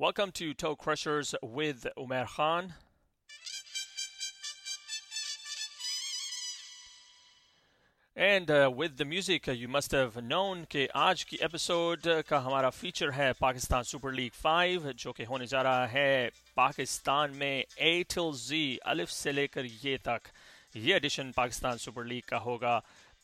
Welcome to Toe Crushers with Umer Khan. And with the music you must have known कि आज की episode का हमारा feature है पाकिस्तान सुपर लीग फाइव जो कि होने जा रहा है पाकिस्तान में ए टिल जी अलिफ से लेकर ये तक ये एडिशन पाकिस्तान सुपर लीग का होगा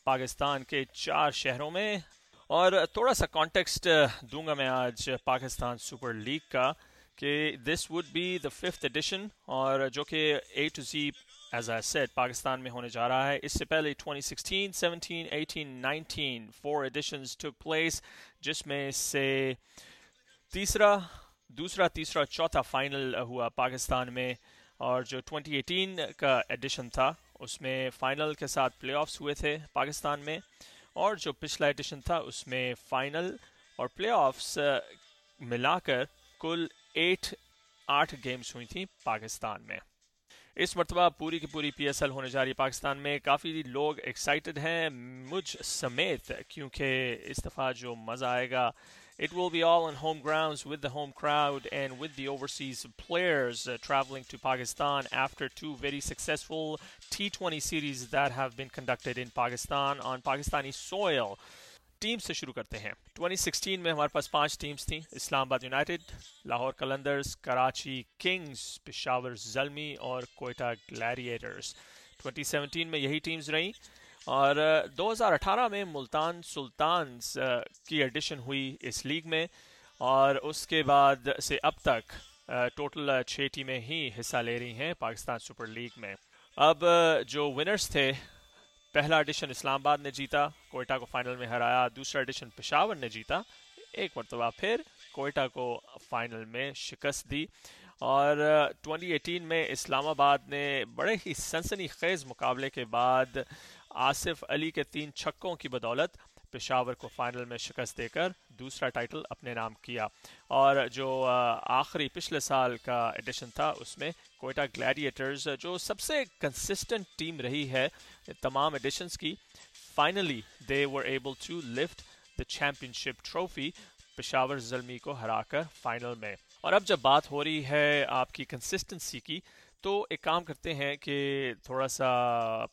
पाकिस्तान के चार शहरों में और थोड़ा सा कॉन्टेक्स्ट दूँगा मैं आज पाकिस्तान सुपर लीग का कि this would be the fifth edition और जो कि A to G as I said Pakistan में होने जा रहा है। इससे पहले 2016, 17, 18, 19 फोर एडिशंस टुक प्लेस जिसमें से तीसरा दूसरा तीसरा चौथा फाइनल हुआ पाकिस्तान में और जो 2018 का एडिशन था उसमें फाइनल के साथ प्लेऑफ्स हुए थे पाकिस्तान में। और जो पिछला एडिशन था, उसमें फाइनल और प्लेऑफ्स मिलाकर कुल एट आठ गेम्स हुई थी पाकिस्तान में। इस मरतबा पूरी की पूरी पी एस एल होने जा रही है पाकिस्तान में। काफ़ी लोग एक्साइटेड हैं, मुझ समेत, क्योंकि इस दफ़ा जो मज़ा आएगा It will be all on home grounds with the home crowd and with the overseas players uh, traveling to Pakistan after two very successful T20 series that have been conducted in Pakistan on Pakistani soil. Team से शुरू करते हैं 2016 में हमारे पास पांच teams थी Islamabad United Lahore Qalandars Karachi Kings Peshawar Zalmi और कोयटा ग्लैरिएटर्स 2017 में यही टीम्स रहीं और 2018 में मुल्तान सुल्तान्स की एडिशन हुई इस लीग में और उसके बाद से अब तक टोटल छः टीमें ही हिस्सा ले रही हैं पाकिस्तान सुपर लीग में। अब जो विनर्स थे, पहला एडिशन इस्लामाबाद ने जीता, कोयटा को फाइनल में हराया, दूसरा एडिशन पेशावर ने जीता, एक मरतबा फिर कोयटा को फाइनल में शिकस्त दी और 2018 में इस्लामाबाद ने बड़े ही सनसनी खेज मुकाबले के बाद आसिफ अली के तीन छक्कों की बदौलत पेशावर को फाइनल में शिकस्त देकर दूसरा टाइटल अपने नाम किया। और जो आखिरी पिछले साल का एडिशन था, उसमें कोयटा ग्लैडिएटर्स जो सबसे कंसिस्टेंट टीम रही है, तमाम एडिशंस की finally they were able to lift the championship trophy Peshawar Zalmi को हराकर फाइनल में। और अब जब बात हो रही है आपकी कंसिस्टेंसी की तो एक काम करते हैं कि थोड़ा सा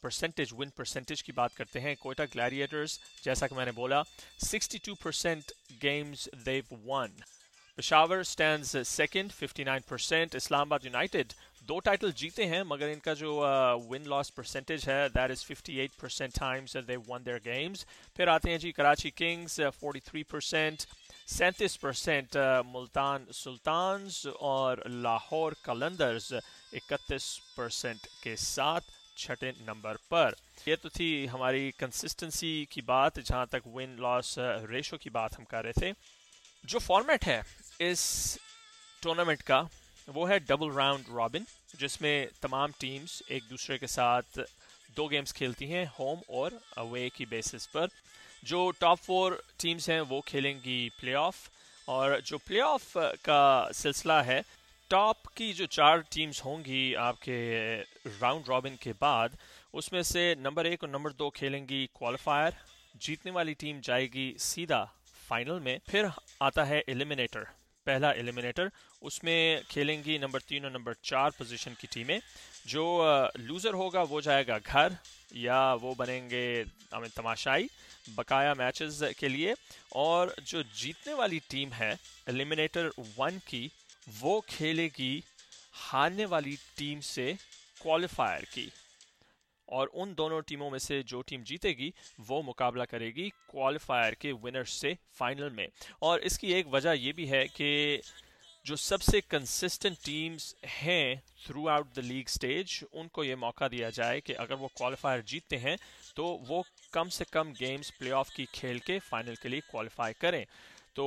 परसेंटेज विन परसेंटेज की बात करते हैं। कोयटा ग्लैडिएटर्स जैसा कि मैंने बोला 62 percent games they've won Peshawar stand second 59 percent Islamabad United दो टाइटल जीते हैं, मगर इनका जो विन लॉस परसेंटेज है that is 58 percent times they won their games फिर आते हैं जी कराची किंग्स 43 परसेंट सैंतीस परसेंट मुल्तान सुल्तान्स और लाहौर कलंदर्स इकतीस परसेंट के साथ छठे नंबर पर। यह तो थी हमारी कंसिस्टेंसी की बात, जहाँ तक विन लॉस रेशो की बात हम कर रहे थे। जो फॉर्मेट है इस टूर्नामेंट का वो है डबल राउंड रॉबिन जिसमें तमाम टीम्स एक दूसरे के साथ दो गेम्स खेलती हैं होम और अवे की बेसिस पर। जो टॉप फोर टीम्स हैं, वो खेलेंगी प्लेऑफ और जो प्लेऑफ का सिलसिला है टॉप की जो चार टीम्स होंगी आपके राउंड रॉबिन के बाद, उसमें से नंबर एक और नंबर दो खेलेंगी क्वालिफायर जीतने वाली टीम जाएगी सीधा फाइनल में, फिर आता है एलिमिनेटर पहला एलिमिनेटर, उसमें खेलेंगी नंबर तीन और नंबर चार पोजीशन की टीमें। जो लूज़र होगा, वो जाएगा घर, या वो बनेंगे तमाशाई, बकाया मैचेस के लिए। और जो जीतने वाली टीम है, एलिमिनेटर वन की, वो खेलेगी हारने वाली टीम से क्वालिफायर की। और उन दोनों टीमों में से जो टीम जीतेगी, वो मुकाबला करेगी क्वालिफायर के विनर से फाइनल में। और इसकी एक वजह ये भी है कि जो सबसे कंसिस्टेंट टीम्स हैं throughout the league stage उनको ये मौका दिया जाए कि अगर वो क्वालिफायर जीतते हैं तो वो कम से कम गेम्स प्लेऑफ की खेल के फाइनल के लिए क्वालिफाई करें। तो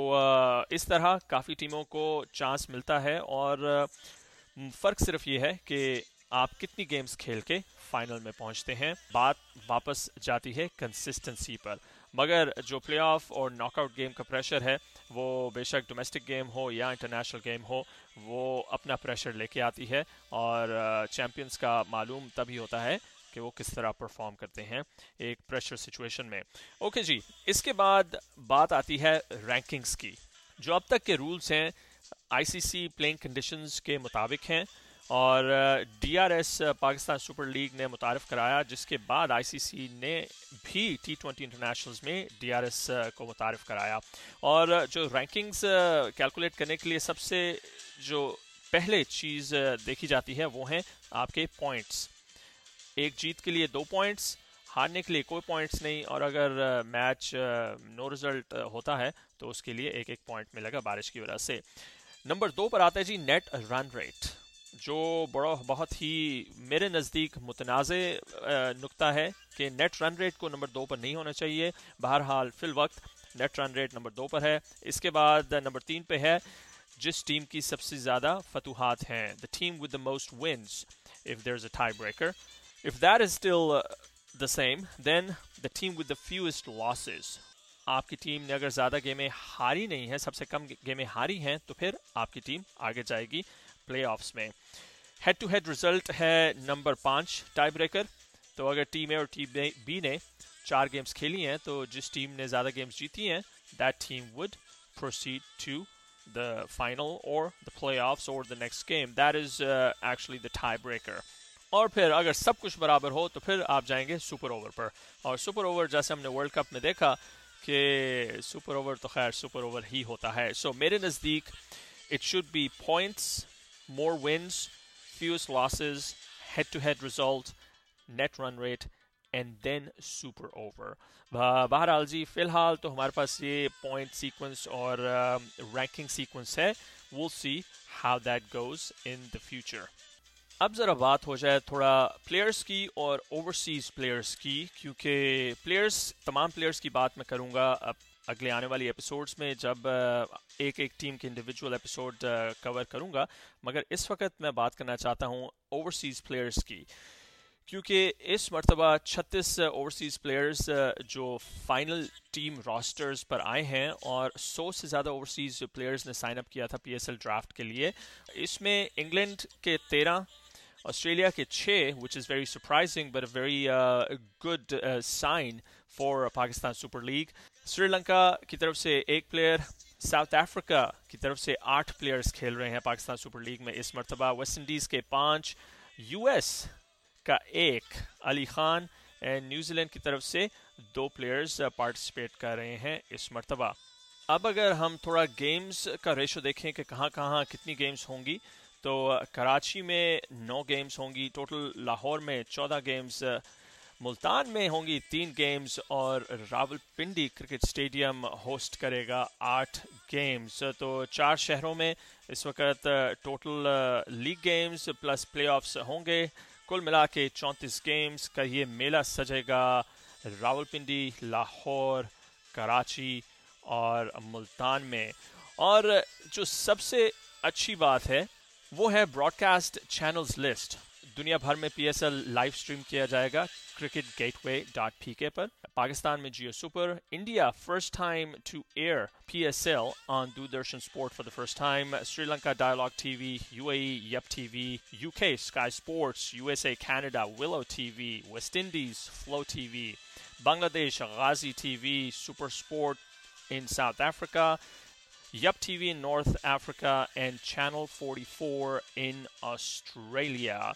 इस तरह काफ़ी टीमों को चांस मिलता है और फ़र्क सिर्फ़ ये है कि आप कितनी गेम्स खेल के फाइनल में पहुँचते हैं? बात वापस जाती है कंसिस्टेंसी पर। मगर जो प्लेऑफ और नॉकआउट गेम का प्रेशर है, वो बेशक डोमेस्टिक गेम हो या इंटरनेशनल गेम हो, वो अपना प्रेशर लेके आती है और चैम्पियंस का मालूम तभी होता है कि वो किस तरह परफॉर्म करते हैं एक प्रेशर सिचुएशन में। ओके जी, इसके बाद बात आती है रैंकिंग्स की। जो अब तक के रूल्स हैं आईसीसी प्लेइंग कंडीशंस के मुताबिक हैं। और डीआरएस पाकिस्तान सुपर लीग ने मुतारफ़ कराया, जिसके बाद आईसीसी ने भी टी ट्वेंटी इंटरनेशनल्स में डीआरएस को मुतारफ़ कराया। और जो रैंकिंग्स कैलकुलेट करने के लिए सबसे जो पहले चीज़ देखी जाती है, वो हैं आपके पॉइंट्स एक जीत के लिए दो पॉइंट्स हारने के लिए कोई पॉइंट्स नहीं, और अगर मैच नो रिज़ल्ट होता है तो उसके लिए एक एक पॉइंट मिलेगा बारिश की वजह से। नंबर दो पर आता है जी नेट रन रेट जो बड़ा, बहुत ही मेरे नज़दीक मुतनाज़ नुकता है कि नेट रन रेट को नंबर दो पर नहीं होना चाहिए। बहरहाल, फिल वक्त नेट रन रेट नंबर दो पर है। इसके बाद नंबर तीन पे है, जिस टीम की सबसे ज़्यादा फतूहत हैं the team with the most wins if there is a tie breaker if that is still the same then the team with the fewest losses आपकी टीम ने अगर ज़्यादा गेमें हारी नहीं है, सबसे कम गेमें हारी हैं तो फिर आपकी टीम आगे जाएगी। प्लेऑफ्स में हेड टू हेड रिज़ल्ट है नंबर पाँच टाई ब्रेकर तो अगर टीम ए और टीम बी ने चार गेम्स खेली हैं तो जिस टीम ने ज़्यादा गेम्स जीती हैं that team would proceed to the final or the playoffs or the next game. That is uh, actually the tiebreaker. और फिर अगर सब कुछ बराबर हो तो फिर आप जाएँगे सुपर ओवर पर और सुपर ओवर जैसे हमने वर्ल्ड कप में देखा कि सुपर ओवर तो खैर सुपर ओवर ही होता है सो so, मेरे नज़दीक it should be points more wins fewer losses head to head result net run rate and then super over बहरहाल जी फ़िलहाल तो हमारे पास ये पॉइंट सीक्वेंस और रैंकिंग uh, सीक्वेंस है we'll see how that goes in the future. अब ज़रा बात हो जाए थोड़ा प्लेयर्स की और ओवरसीज़ प्लेयर्स की क्योंकि प्लेयर्स तमाम प्लेयर्स की बात मैं करूँगा अब अगले आने वाली एपिसोड्स में जब एक एक टीम के इंडिविजुअल एपिसोड कवर करूँगा। मगर इस वक्त मैं बात करना चाहता हूँ ओवरसीज़ प्लेयर्स की। क्योंकि इस मरतबा 36 ओवरसीज़ प्लेयर्स जो फाइनल टीम रॉस्टर्स पर आए हैं और 100 से ज़्यादा ओवरसीज़ प्लेयर्स ने साइन अप किया था पीएसएल ड्राफ्ट के लिए। इसमें इंग्लैंड के तेरह ऑस्ट्रेलिया के छः which is very surprising very uh, good uh, for Pakistan Super League. Sri Lanka की तरफ़ से एक प्लेयर साउथ अफ्रीका की तरफ़ से आठ प्लेयर्स खेल रहे हैं पाकिस्तान सुपर लीग में इस मरतबा वेस्ट इंडीज़ के पाँच यूएस का एक अली खान एंड न्यूजीलैंड की तरफ़ से दो प्लेयर्स पार्टिसिपेट कर रहे हैं इस मरतबा अब अगर हम थोड़ा गेम्स का रेशो देखें कि कहाँ कहाँ कितनी गेम्स होंगी तो कराची में नौ गेम्स होंगी टोटल लाहौर में चौदह गेम्स मुल्तान में होंगी तीन गेम्स और रावलपिंडी क्रिकेट स्टेडियम होस्ट करेगा आठ गेम्स तो चार शहरों में इस वक्त total league games plus playoffs होंगे। कुल मिला के चौंतीस गेम्स का ये मेला सजेगा रावलपिंडी, लाहौर, कराची और मुल्तान में। और जो सबसे अच्छी बात है, वो है ब्रॉडकास्ट चैनल्स लिस्ट दुनिया भर में पीएसएल लाइव स्ट्रीम किया जाएगा। क्रिकेट गेटवे डॉट पी के पर पाकिस्तान में Geo Super India first time to air PSL on Doordarshan sport for the first time Sri Lanka Dialog TV UAE Yupp TV UK Sky Sports USA Canada Willow TV West Indies Flow TV Bangladesh Gazi TV Super Sport in South Africa Yup TV in North Africa, and Channel 44 in Australia.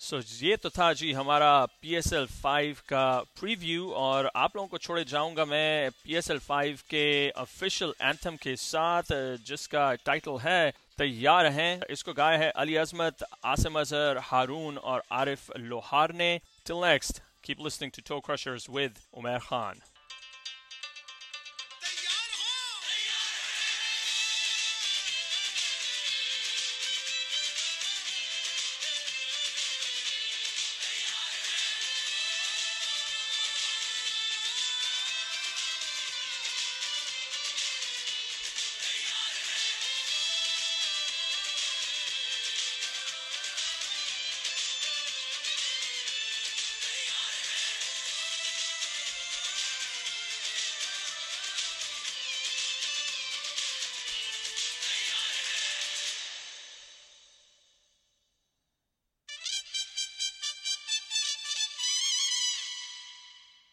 So so, ये तो था जी हमारा P S L five का preview और आप लोगों को छोड़े जाऊँगा मैं पी एस एल फाइव के ऑफिशियल एंथम के साथ जिसका टाइटल है तैयार हैं। इसको गाया है अली अजमत आसिम अजहर हारून और आरिफ लोहार ने। Till next keep listening to toe crushers with Umer Khan.